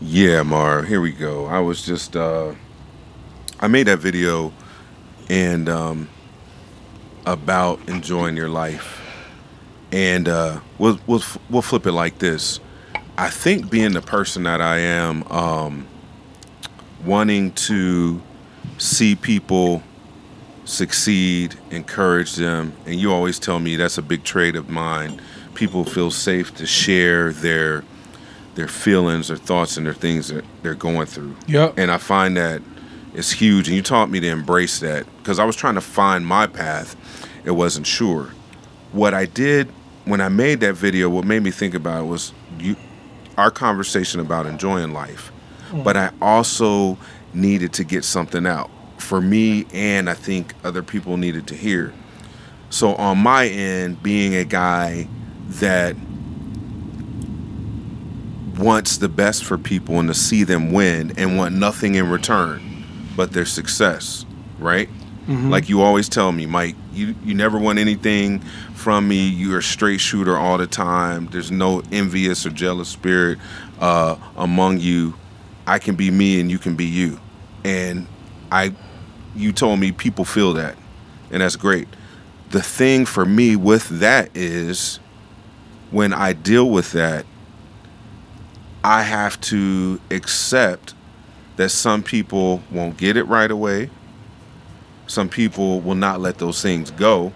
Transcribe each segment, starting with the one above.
Yeah, Mar. Here we go. I was just uh I made that video and um about enjoying your life. And uh we'll we'll we'll flip it like this. I think being the person that I am um wanting to see people succeed, encourage them, and you always tell me that's a big trait of mine. People feel safe to share their their feelings, their thoughts, and their things that they're going through. Yep. And I find that it's huge. And you taught me to embrace that because I was trying to find my path. It wasn't sure. What I did when I made that video, what made me think about it was you, our conversation about enjoying life. Mm. But I also needed to get something out for me, and I think other people needed to hear. So on my end, being a guy that wants the best for people and to see them win and want nothing in return but their success, right? Like you always tell me, Mike, you, you never want anything from me. You're a straight shooter all the time. There's no envious or jealous spirit uh, among you. I can be me and you can be you. And I you told me people feel that. And that's great. The thing for me with that is when I deal with that, I have to accept that some people won't get it right away. Some people will not let those things go.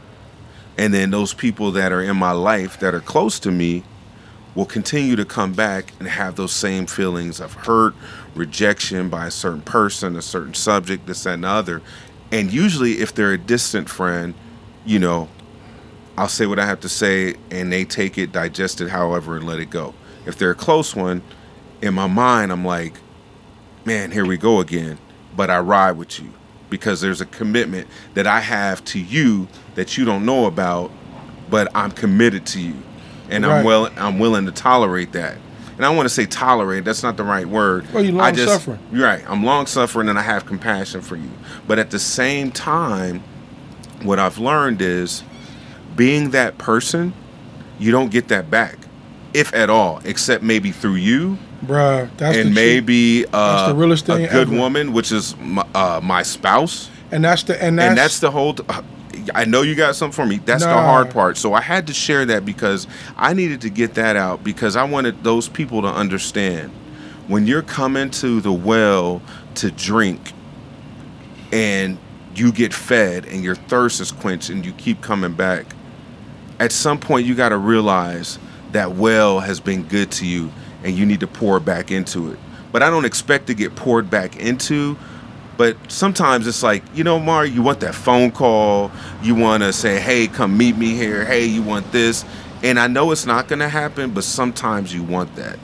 And then those people that are in my life that are close to me will continue to come back and have those same feelings of hurt, rejection by a certain person, a certain subject, this and the other. And usually, if they're a distant friend, you know, I'll say what I have to say and they take it, digest it however, and let it go. If they're a close one, in my mind, I'm like, man, here we go again. But I ride with you because there's a commitment that I have to you that you don't know about, but I'm committed to you. And I'm well I'm willing to tolerate that. And I want to say tolerate, that's not the right word. Well, you're I just- long-suffering. You're right. I'm long suffering and I have compassion for you. But at the same time, what I've learned is being that person, you don't get that back, if at all, except maybe through you Bruh, that's the and maybe uh, the realest thing a good ever. woman, which is my, uh, my spouse, and that's the and that's, and that's the whole. uh, I know you got something for me. That's the hard part. So I had to share that because I needed to get that out because I wanted those people to understand when you're coming to the well to drink and you get fed and your thirst is quenched and you keep coming back. At some point, you got to realize that well has been good to you and you need to pour back into it. But I don't expect to get poured back into. But sometimes it's like, you know, Mar, you want that phone call. You want to say, hey, come meet me here. Hey, you want this. And I know it's not going to happen, but sometimes you want that.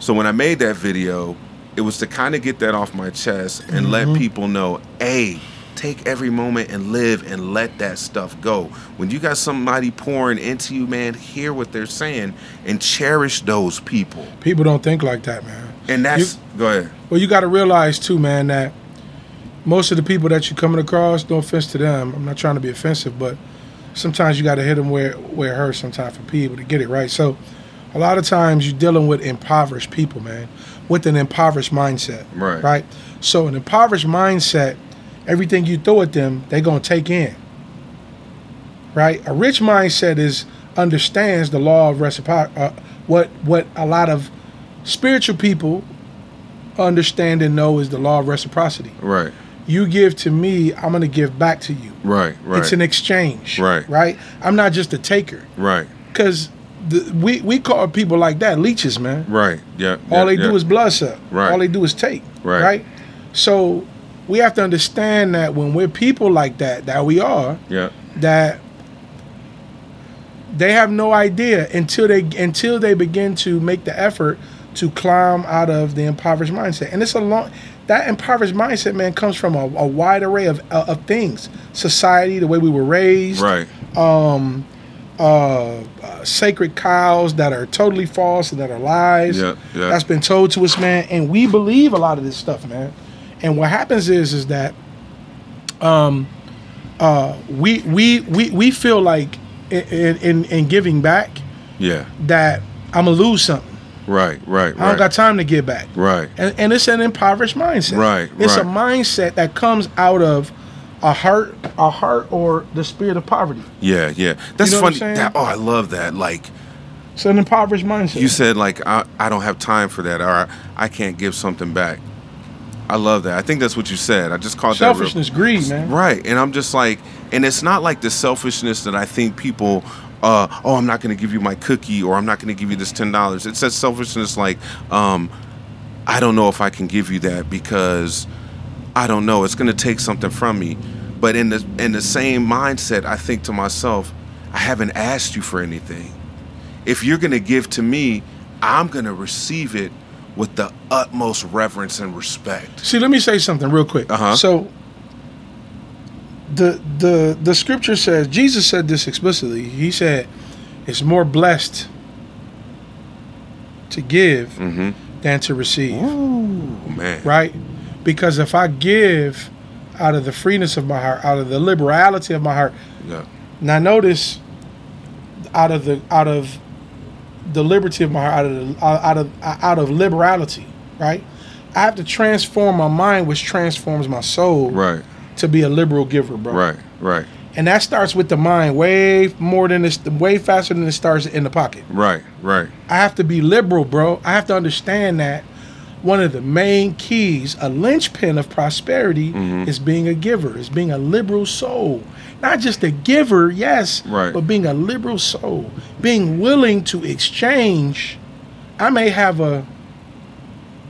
So when I made that video, it was to kind of get that off my chest and let mm-hmm. people know, hey, take every moment and live and let that stuff go. When you got somebody pouring into you, man, hear what they're saying and cherish those people. people don't think like that, man. And that's you, go ahead. Well, you got to realize too, man, that most of the people that you're coming across, no offense to them, I'm not trying to be offensive, but sometimes you got to hit them where where it hurts. Sometimes for people to get it right. So, a lot of times you're dealing with impoverished people, man, with an impoverished mindset. Right. Right. So, an impoverished mindset, everything you throw at them, they're gonna take in. Right. A rich mindset is understands the law of reciprocity. Uh, what what a lot of spiritual people understand and know is the law of reciprocity. Right. You give to me, I'm going to give back to you. Right. Right. It's an exchange. Right. Right. I'm not just a taker right. because we we call people like that leeches, man. Right. Yeah. All yeah, they do is blood suck. Right. All they do is take. Right. Right. So we have to understand that when we're people like that, that we are, Yeah. that they have no idea until they until they begin to make the effort to climb out of the impoverished mindset. And it's a long that impoverished mindset, man, comes from a, a wide array of, of things: society, the way we were raised, Right. uh, uh, sacred cows that are totally false and that are lies. Yeah, yeah. That's been told to us, man, and we believe a lot of this stuff, man. And what happens is, is that, um, uh, we we we we feel like in in, in giving back Yeah. that I'm gonna lose something. Right, right, right. I don't got time to give back. right. And, and it's an impoverished mindset. Right, It's a mindset that comes out of a heart, a heart, or the spirit of poverty. Yeah, yeah. That's know what I'm funny. That, oh, I love that. Like It's an impoverished mindset. you said, like I, I don't have time for that, or I, I can't give something back. I love that. I think that's what you said. I just caught that. selfishness, greed, man. Right. And I'm just like, and it's not like the selfishness that I think people, uh, oh, I'm not going to give you my cookie or I'm not going to give you this $10. It says selfishness like, um, I don't know if I can give you that because I don't know. It's going to take something from me. But in the in the same mindset, I think to myself, I haven't asked you for anything. If you're going to give to me, I'm going to receive it with the utmost reverence and respect. See, let me say something real quick. Uh-huh. So the the the scripture says Jesus said this explicitly. He said, "It's more blessed to give Mhm. than to receive." Ooh, man. Right? Because if I give out of the freeness of my heart, out of the liberality of my heart, Yeah. now notice out of the out of the liberty of my heart, out of the, out of out of liberality, right? I have to transform my mind, which transforms my soul, Right. to be a liberal giver, bro. Right, right, And that starts with the mind, way more than this, way faster than it starts in the pocket. right, right, I have to be liberal, bro. I have to understand that one of the main keys, a linchpin of prosperity, Mm-hmm. is being a giver, is being a liberal soul. Not just a giver, yes, Right. but being a liberal soul, being willing to exchange. I may have a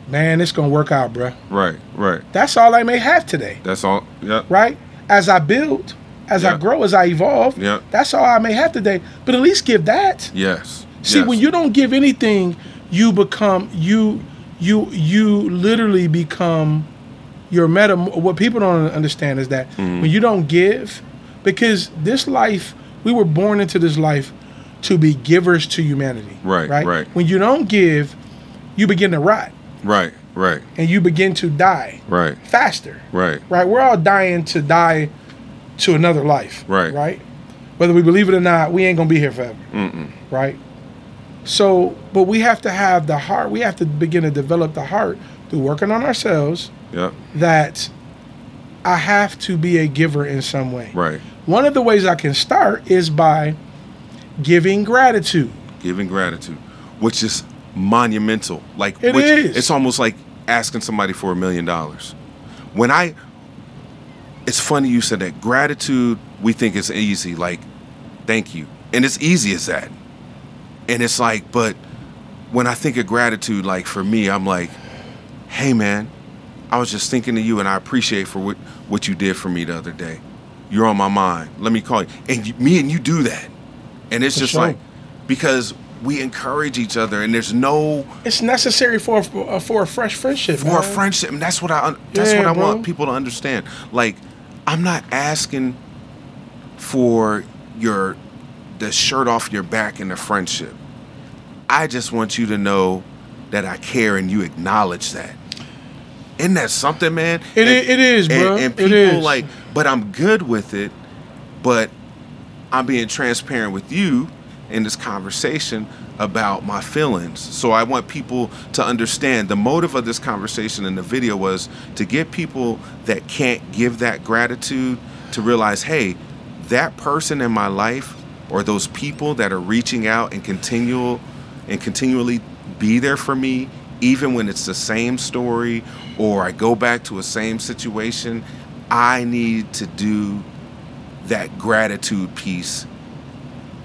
man, it's gonna work out, bro. right, right. That's all I may have today, That's all. Yeah, right? As I build, as I grow, as I evolve, Yeah. that's all I may have today. But at least give that. yes. See, yes. when you don't give anything, you become you you you literally become your meta. What people don't understand is that Mm-hmm. when you don't give, because this life we were born into this life to be givers to humanity. Right, Right. right. When you don't give, you begin to rot right, right, and you begin to die right, faster. right, Right. We're all dying to die to another life. Right. Right. Whether we believe it or not, we ain't gonna be here forever Mm-mm. right? So, but we have to have the heart. We have to begin to develop the heart through working on ourselves. Yeah, That I have to be a giver in some way. right. One of the ways I can start is by giving gratitude. Giving gratitude, which is monumental. Like It which, is. It's almost like asking somebody for a million dollars. When I, it's funny you said that. Gratitude, we think is easy. Like, thank you, and it's easy as that. And it's like, but when I think of gratitude, like for me, I'm like, hey man, I was just thinking of you, and I appreciate for what what you did for me the other day. You're on my mind. Let me call you, and you, me and you do that, and it's For just sure. like because we encourage each other, and there's no It's necessary for a, for a fresh friendship. for a friendship, and that's what I that's Yeah, what I bro. want people to understand. Like, I'm not asking for your the shirt off your back in a friendship. I just want you to know that I care and you acknowledge that. Isn't that something, man? It and, i- it is, and- bro. And, It people is. like, but I'm good with it. But I'm being transparent with you in this conversation about my feelings. So I want people to understand the motive of this conversation in the video was to get people that can't give that gratitude to realize, hey, that person in my life or those people that are reaching out and continual and continually be there for me even when it's the same story or I go back to a same situation, I need to do that gratitude piece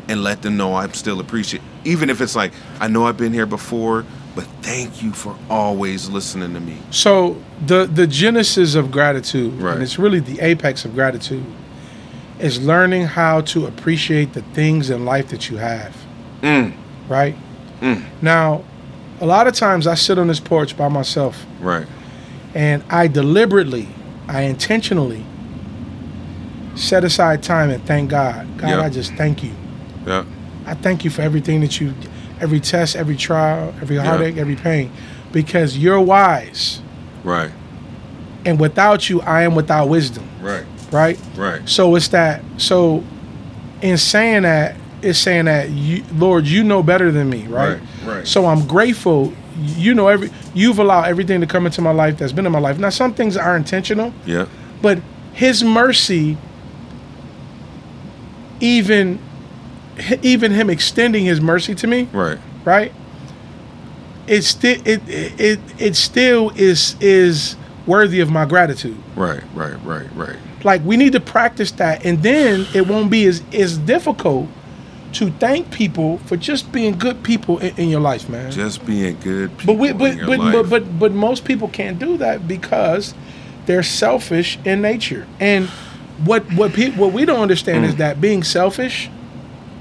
and let them know I'm still appreciated. Even if it's like, I know I've been here before, but thank you for always listening to me. So the the genesis of gratitude, Right. and it's really the apex of gratitude, is learning how to appreciate the things in life that you have. Mm, Right Mm. now, a lot of times I sit on this porch by myself, right, and I deliberately, I intentionally set aside time and thank God. God. I just thank you. yeah, I thank you for everything that you, every test, every trial, every heartache, every pain, because you're wise, right, and without you, I am without wisdom. right, Right. right, So it's that. So, in saying that, it's saying that you, Lord, you know better than me, right? Right, right. So I'm grateful. You know every you've allowed everything to come into my life that's been in my life. Now some things are intentional, Yeah. but His mercy, even even Him extending His mercy to me, Right. right? It still it, it it it still is is worthy of my gratitude. Right. Right. Right. Right. Like we need to practice that, and then it won't be as as difficult to thank people for just being good people in, in your life, man. Just being good. People but we, but but, life. but but but most people can't do that because they're selfish in nature. And what what people what we don't understand is that being selfish,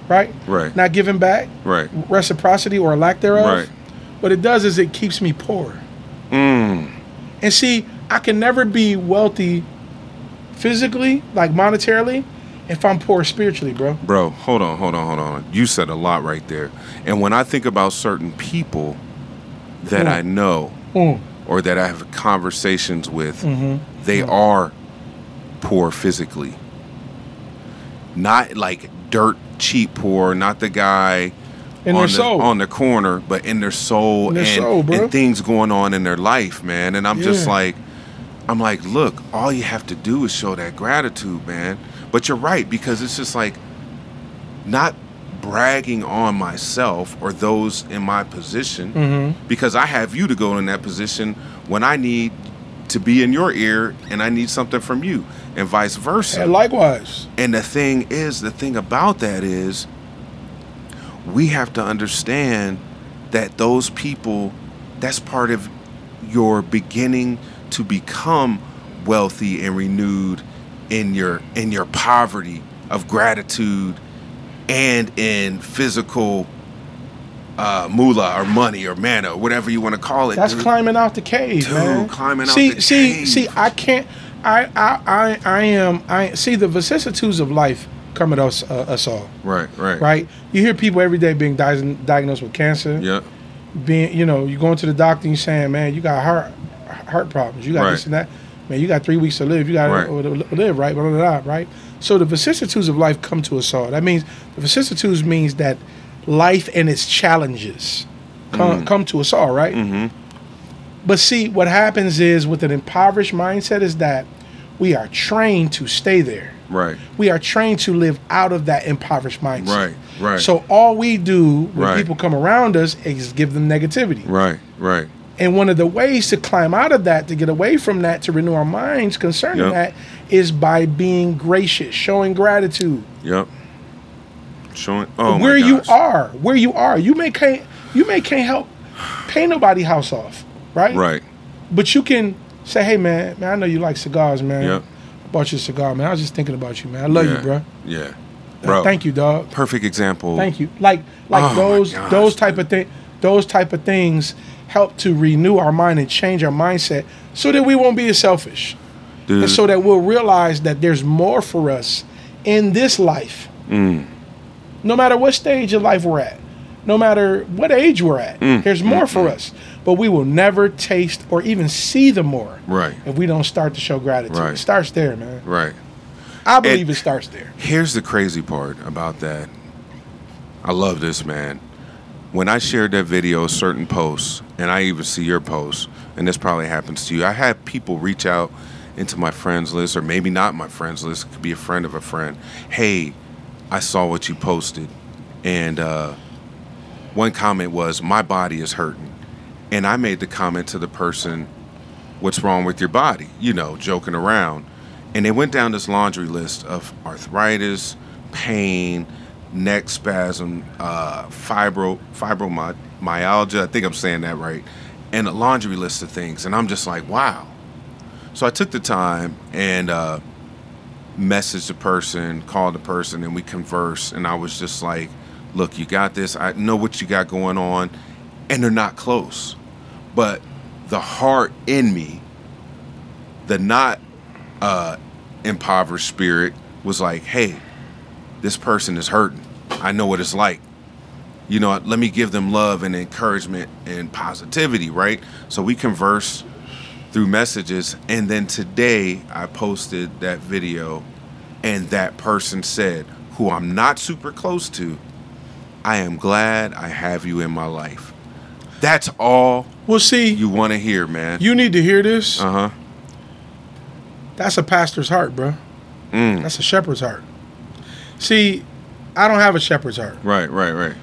right? Mm. Right. Not giving back, Right. reciprocity or lack thereof. Right. What it does is it keeps me poor. Mm. And see, I can never be wealthy physically, like monetarily, if I'm poor spiritually, bro. Bro, hold on, hold on, hold on. You said a lot right there. And when I think about certain people that Mm. I know Mm. or that I have conversations with, Mm-hmm. they are poor physically. Not like dirt cheap poor, not the guy In on their the, soul. on the corner, but in their soul In their and, soul, and things going on in their life, man. And I'm just like, I'm like, look, all you have to do is show that gratitude, man. But you're right because it's just like not bragging on myself or those in my position Mm-hmm. because I have you to go in that position when I need to be in your ear and I need something from you and vice versa. And likewise. And the thing is, the thing about that is, we have to understand that those people, that's part of your beginning to become wealthy and renewed in your in your poverty of gratitude and in physical uh, moolah or money or mana or whatever you want to call it. That's dude. climbing out the cave, Dude, man. climbing out see, the see, cave. see. I can't. I, I, I, I am. I see the vicissitudes of life come at us, uh, us all. Right, right, Right. You hear people every day being di- diagnosed with cancer. Yeah, Being, you know, you going to the doctor and you saying, man, you got heart, heart problems. You got Right. this and that. Man, you got three weeks to live. You got Right. to live, right? Blah, blah, blah, right. So the vicissitudes of life come to us all. That means the vicissitudes means that life and its challenges come, come to us all, right? Mm-hmm. But see, what happens is with an impoverished mindset is that we are trained to stay there. right, We are trained to live out of that impoverished mindset. right, right. So all we do when Right. people come around us is give them negativity. right, right. And one of the ways to climb out of that, to get away from that, to renew our minds concerning Yep. that, is by being gracious, showing gratitude. Yep. Showing oh my where you are, where you are, you may can't you may can't help pay nobody house off, right? Right. But you can say, hey man, man, I know you like cigars, man. Yep. I bought you a cigar, man. I was just thinking about you, man. I love yeah. you, bro. Yeah. Uh, bro. Thank you, dog. Perfect example. Thank you. Like like Oh those those type of thing those type of things help to renew our mind and change our mindset so that we won't be as selfish. Dude. And so that we'll realize that there's more for us in this life. Mm. No matter what stage of life we're at, no matter what age we're at, Mm, there's more for us. But we will never taste or even see the more Right. if we don't start to show gratitude. Right. It starts there, man. Right. I believe it starts there. Here's the crazy part about that. I love this, man. When I shared that video, certain posts, and I even see your posts, and this probably happens to you, I had people reach out into my friends list, or maybe not my friends list, it could be a friend of a friend. Hey, I saw what you posted. And uh, one comment was, My body is hurting. And I made the comment to the person, What's wrong with your body? You know, joking around. And they went down this laundry list of arthritis, pain, neck spasm, uh, fibro, fibromyalgia. I think I'm saying that right. And a laundry list of things. And I'm just like, wow. So I took the time and uh, messaged the person, called the person, and we conversed. And I was just like, look, you got this. I know what you got going on. And they're not close. But the heart in me, the not uh, impoverished spirit, was like, hey, this person is hurting. I know what it's like. You know, let me give them love and encouragement and positivity, right? So we converse through messages. And then today I posted that video, and that person said, who I'm not super close to, I am glad I have you in my life. That's all Well, see, you, want to hear, man. You need to hear this. uh huh. That's a pastor's heart, bro. Mm. That's a shepherd's heart. See, I don't have a shepherd's heart. Right, right, right.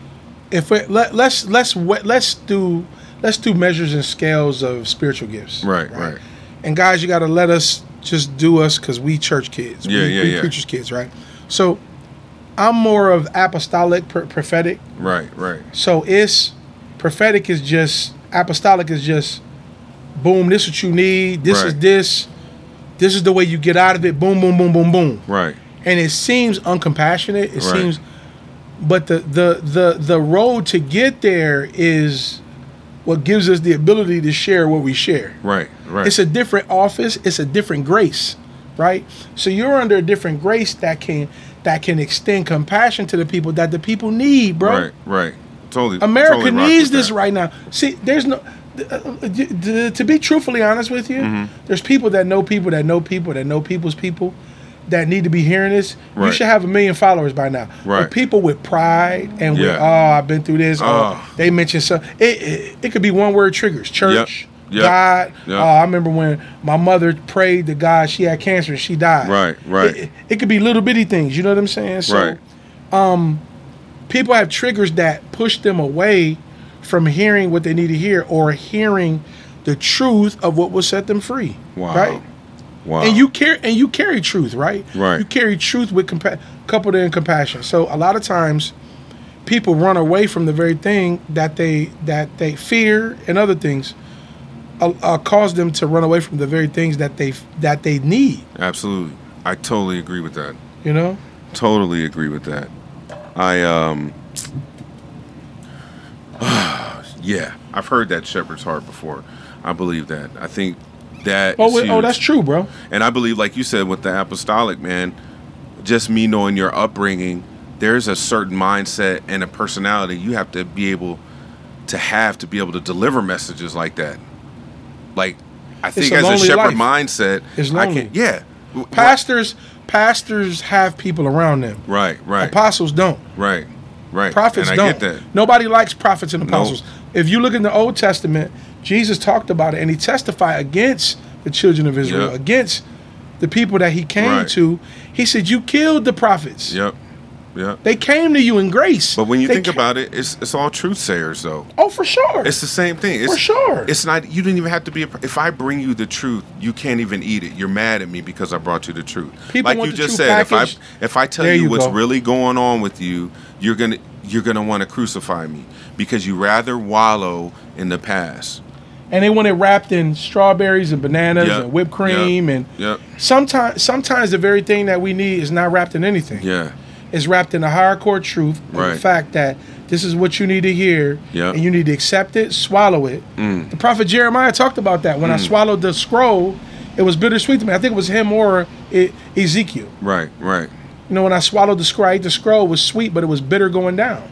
If we, let, let's let's let's do let's do measures and scales of spiritual gifts. Right, right. And guys, you got to let us just do us because we church kids. Yeah, we, yeah, we yeah. preachers kids, right? So I'm more of apostolic, pr- prophetic. Right, right. So it's prophetic is just apostolic is just boom. This is what you need. This is this. This is the way you get out of it. Boom, boom, boom, boom, boom. Right. And it seems uncompassionate. It Right. seems, but the the the the road to get there is what gives us the ability to share what we share. Right, right. It's a different office. It's a different grace, right? So you're under a different grace that can that can extend compassion to the people that the people need, bro. Right, right. Totally. America totally needs this that. right now. See, there's no. uh, uh, to be truthfully honest with you, Mm-hmm. there's people that know people that know people that know people's people that need to be hearing this. You should have a million followers by now. Right. But people with pride and with Yeah. oh, I've been through this. Oh. they mentioned some. It, it it could be one word triggers. Church. Yep. God. Yep. Oh, I remember when my mother prayed to God. She had cancer and she died. Right, right. It, it could be little bitty things. You know what I'm saying? So, Right. Um, people have triggers that push them away from hearing what they need to hear or hearing the truth of what will set them free. Wow. Right? Wow. And you carry and you carry truth, right? Right. You carry truth with compa- coupled in compassion. So a lot of times people run away from the very thing that they that they fear and other things uh, uh, cause them to run away from the very things that they that they need, Absolutely. I totally agree with that. you know? Totally agree with that. I um yeah, I've heard that shepherd's heart before. I believe that. I think that Oh, wait, oh, that's true, bro. And I believe, like you said, with the apostolic man, just me knowing your upbringing, there's a certain mindset and a personality you have to be able to have to be able to deliver messages like that. Like, I think a as a shepherd life. mindset, It's I lonely. can, yeah, Pastors pastors have people around them. right, right, Apostles don't. right, right. Prophets I don't. get that. Nobody likes prophets and apostles. If you look in the Old Testament, Jesus talked about it and he testified against the children of Israel, Yep. against the people that he came Right. to. He said, You killed the prophets. Yep, yep. They came to you in grace. But when you They think ca- about it, it's it's all truth sayers though. Oh, for sure. It's the same thing. It's, For sure. It's not. You didn't even have to be. A, if I bring you the truth, you can't even eat it. You're mad at me because I brought you the truth. People like you just said, if I if I tell There you, you what's really going on with you, you're gonna you're gonna want to crucify me because you rather wallow in the past. And they want it wrapped in strawberries and bananas Yep, and whipped cream yep, and Yep. sometimes sometimes the very thing that we need is not wrapped in anything. Yeah. is wrapped in the higher core truth of the fact that this is what you need to hear and you need to accept it, swallow it. Mm. The prophet Jeremiah talked about that. When I swallowed the scroll, it was bittersweet to me. I think it was him or e- Ezekiel. Right. Right. You know, when I swallowed the scroll, I ate the scroll it was sweet, but it was bitter going down.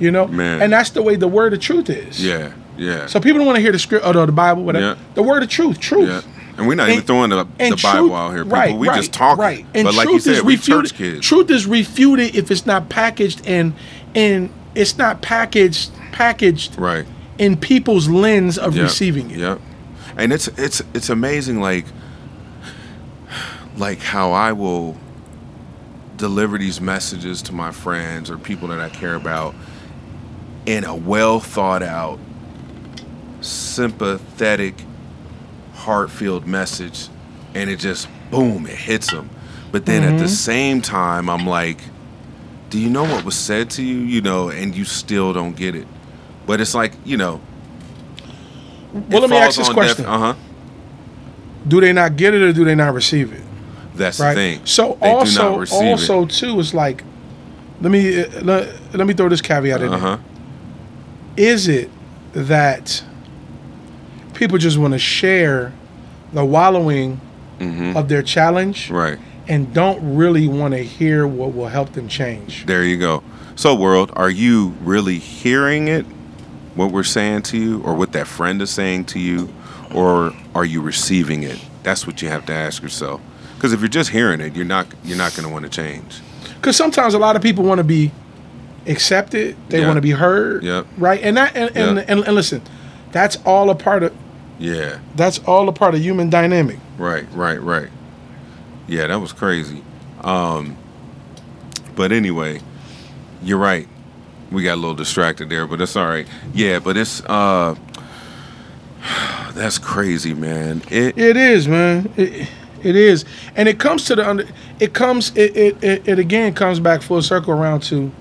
You know? Man. And that's the way the word of truth is. Yeah. Yeah. So people don't want to hear the script, or the Bible, whatever. Yeah. The word of truth, truth. yeah. And we're not And- even throwing the, the Bible out here, people. right, we right, just talking. Right. And but like you truth is said, we refuted. church kids. Truth is refuted if it's not packaged and and it's not packaged packaged Right. in people's lens of Yep, receiving it. Yep. And it's it's it's amazing like like how I will deliver these messages to my friends or people that I care about in a well thought out sympathetic heart-filled message and it just boom it hits them but then at the same time I'm like do you know what was said to you you know and you still don't get it but it's like you know Well, let me ask this question: Uh huh. Do they not get it or do they not receive it? That's Right. the thing. So They do also not receive also too is like, let me let, let me throw this caveat in. Uh huh. Is it that people just want to share the wallowing hmm of their challenge? Right. and don't really want to hear what will help them change. There you go. So, world, are you really hearing it? What we're saying to you, or what that friend is saying to you, or are you receiving it? That's what you have to ask yourself. Because if you're just hearing it, you're not you're not going to want to change. Because sometimes a lot of people want to be accepted. They Yeah. want to be heard. Yep. Right. And that and, and, Yeah. and and listen, that's all a part of Yeah. that's all a part of human dynamic. Right, right, right. Yeah, that was crazy. Um, but anyway, you're right. We got a little distracted there, but it's all right. Yeah, but it's uh, that's crazy, man. It It is, man. It, it is, and it comes to the under. It comes. It, it it it again comes back full circle around to.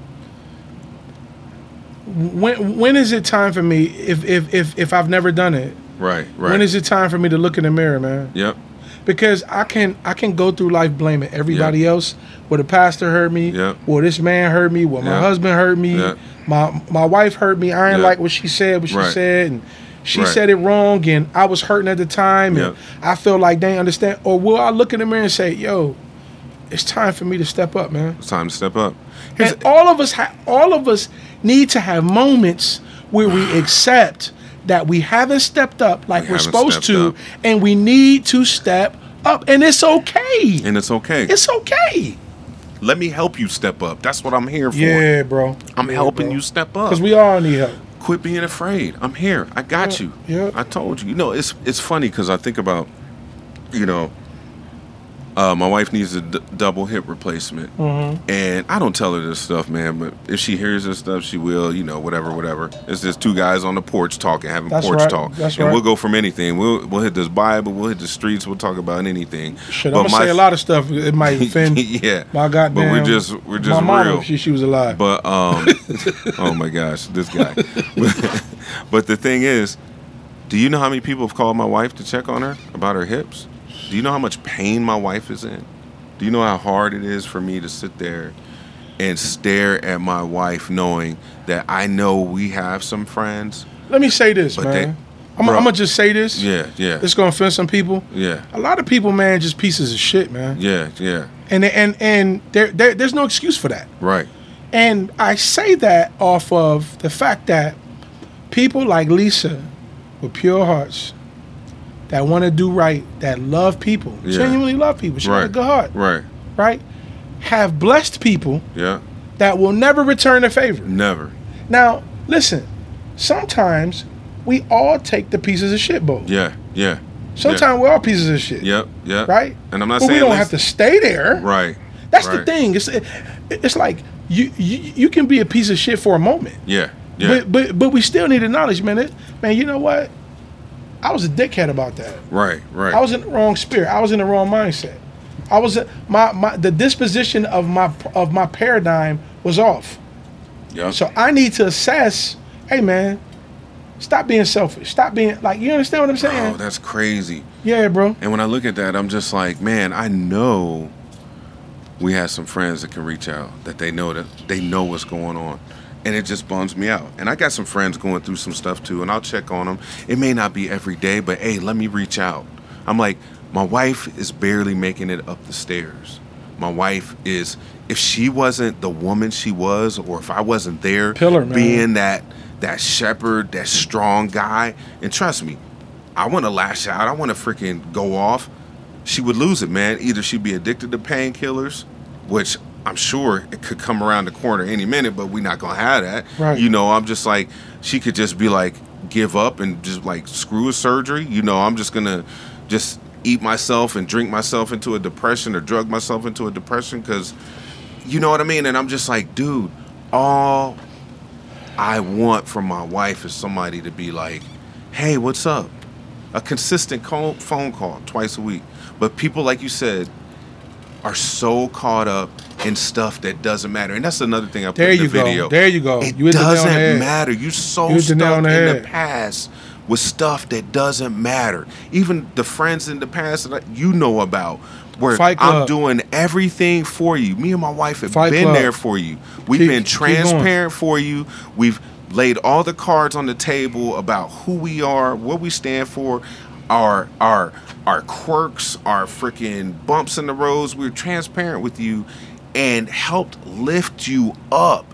When when is it time for me if if if if I've never done it? Right, right. When is it time for me to look in the mirror, man? Yep. Because I can I can go through life blaming everybody Yeah. else. Well, the pastor hurt me. Yeah. Well, this man hurt me. Well, my Yeah. husband hurt me. Yeah. My my wife hurt me. I ain't like what she said. What she Right. said, and she Right. said it wrong, and I was hurting at the time, and I feel like they understand. Or will I look in the mirror and say, "Yo, it's time for me to step up, man." It's time to step up. Here's, And all of us, ha- all of us need to have moments where we accept that we haven't stepped up like We are supposed to, up. and we need to step up, and it's okay. and it's okay. It's okay. Let me help you step up. That's what I'm here for. Yeah, bro. I'm helping you step up. because we all need help. Quit being afraid. I'm here. I got Yeah, you. yeah. I told you. You know, it's it's funny because I think about, you know, uh, my wife needs a d- double hip replacement, Mm-hmm. and I don't tell her this stuff, man. But if she hears this stuff, she will. You know, whatever, whatever. It's just two guys on the porch talking, having That's porch right. talk, That's and right. we'll go from anything. We'll we'll hit this Bible, we'll hit the streets, we'll talk about anything. Shit, But I'm gonna my- say a lot of stuff. It might offend yeah, my goddamn. But we're just we're just my real. if she, she was alive. But um, oh my gosh, this guy. but the thing is, do you know how many people have called my wife to check on her about her hips? Do you know how much pain my wife is in? Do you know how hard it is for me to sit there and stare at my wife, knowing that I know we have some friends? Let me say this, But man. they- I'm, I'm gonna just say this. Yeah, yeah, It's gonna offend some people. yeah, A lot of people, man, just pieces of shit, man. yeah, yeah. And and and there, there there's no excuse for that. Right. And I say that off of the fact that people like Lisa with pure hearts that want to do right, that love people, Yeah. genuinely love people, she got a Right. good heart, Right. right? Have blessed people Yeah. that will never return the favor. Never. Now, listen, sometimes we all take the pieces of shit, Bo. Yeah. Yeah. Sometimes we're all pieces of shit. Yep. Yep. Right? And I'm not but saying we don't have to stay there. Right. That's the thing. It's it's like you, you you can be a piece of shit for a moment. Yeah. Yeah. But but but we still need acknowledgement. It, man, you know what? I was a dickhead about that. right. Right. I was in the wrong spirit. I was in the wrong mindset. I was my my the disposition of my of my paradigm was off. Yep. So I need to assess. Hey, man, stop being selfish. Stop being like you understand what I'm saying? Oh, that's crazy. yeah, bro. And when I look at that, I'm just like, man, I know we have some friends that can reach out, that they know that they know what's going on. And it just bums me out. And I got some friends going through some stuff too, and I'll check on them. It may not be every day, but hey, let me reach out. I'm like, my wife is barely making it up the stairs. My wife is, if she wasn't the woman she was, or if I wasn't there Pillar, man. being that that shepherd, that strong guy, and trust me, I want to lash out. I want to freaking go off. She would lose it, man. Either she'd be addicted to painkillers, which I'm sure it could come around the corner any minute, but we're not gonna have that. Right. You know, I'm just like she could just be like give up and just like screw a surgery. You know, I'm just gonna just eat myself and drink myself into a depression or drug myself into a depression because you know what I mean. And I'm just like, dude, all I want from my wife is somebody to be like, hey, what's up? A consistent call, phone call twice a week. But people, like you said, are so caught up in stuff that doesn't matter. And that's another thing I put There in the you go. video. There you go. It You hit the nail on the doesn't matter. You're so You stuck in the past with stuff that doesn't matter. Even the friends in the past that you know about, where I'm doing everything for you. Me and my wife have Fight been Club. there for you. We've Keep- been transparent for you. We've laid all the cards on the table about who we are, what we stand for, our our our quirks, our freaking bumps in the roads. We're transparent with you and helped lift you up.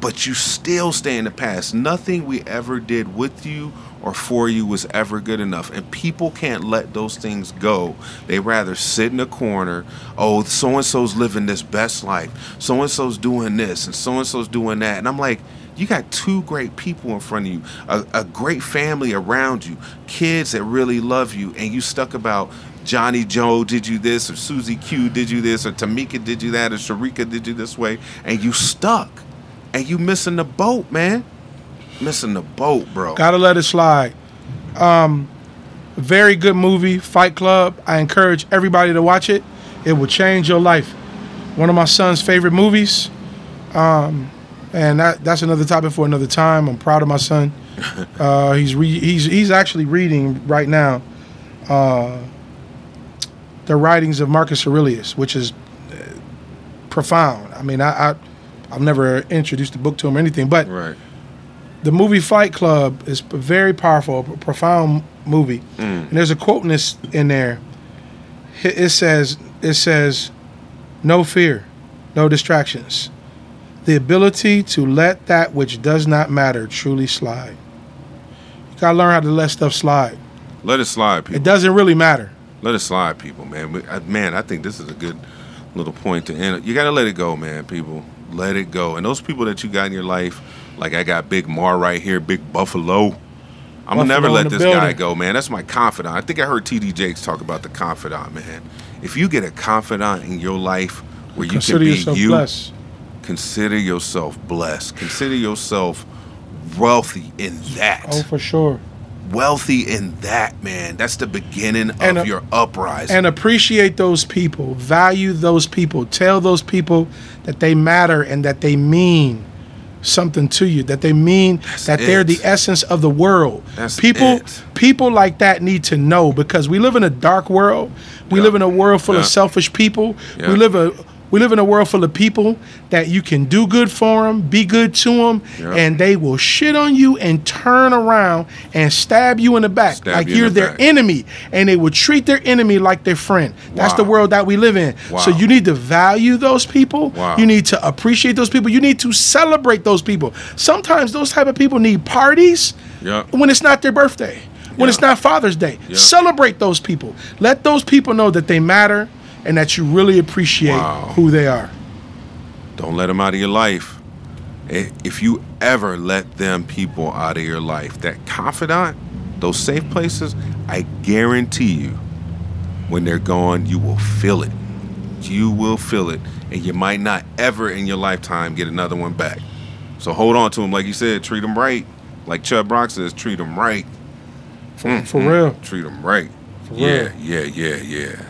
But you still stay in the past. Nothing we ever did with you or for you was ever good enough. And people can't let those things go. They rather sit in a corner, oh, so and so's living this best life. So and so's doing this and so and so's doing that. And I'm like, you got two great people in front of you, a, a great family around you, kids that really love you, and you stuck about Johnny Joe did you this, or Susie Q did you this, or Tamika did you that, or Sharika did you this way, and you stuck, and you missing the boat, man, missing the boat, bro. Gotta let it slide. Um, very good movie, Fight Club. I encourage everybody to watch it. It will change your life. One of my son's favorite movies. Um, and that, that's another topic for another time. I'm proud of my son. Uh, he's re- he's he's actually reading right now uh, the writings of Marcus Aurelius, which is uh, profound. I mean, I, I I've never introduced the book to him or anything, but Right. the movie Fight Club is a very powerful, a profound movie. And there's a quote in this in there. It it says, "It says, no fear, no distractions, the ability to let that which does not matter truly slide. You gotta learn how to let stuff slide. Let it slide, people. It doesn't really matter. Let it slide, people, man. We- I- Man, I think this is a good little point to end. You got to let it go, man, people. Let it go. And those people that you got in your life, like I got Big Mar right here, Big Buffalo. I'm never let this guy go, man. That's my confidant. I think I heard TD Jakes talk about the confidant, man. If you get a confidant in your life where you Consider can be yourself you, blessed. consider yourself blessed. Consider yourself wealthy in that Oh, for sure. Wealthy in that, man. That's the beginning of a- uh, your uprising. and appreciate those people, value those people, tell those people that they matter and that they mean something to you, that they mean that they're the essence of the world. That's people it. people like that need to know because we live in a dark world. We Yeah. live in a world full Yeah. of selfish people. Yeah. We live a we live in a world full of people that you can do good for them, be good to them, Yeah. and they will shit on you and turn around and stab you in the back Stab like you you're the their back. enemy, and they will treat their enemy like their friend. That's the world that we live in. So you need to value those people. Wow. You need to appreciate those people. You need to celebrate those people. Sometimes those type of people need parties Yeah. when it's not their birthday, when Yeah. it's not Father's Day. Yeah. Celebrate those people. Let those people know that they matter and that you really appreciate Wow. who they are. Don't let them out of your life. If you ever let them people out of your life, that confidant, those safe places, I guarantee you, when they're gone, you will feel it. You will feel it, and you might not ever in your lifetime get another one back. So hold on to them, like you said, treat them right. Like Chubb Rock says, treat them right. For, for mm-hmm. real. Treat them right. For yeah, real. yeah, yeah, yeah.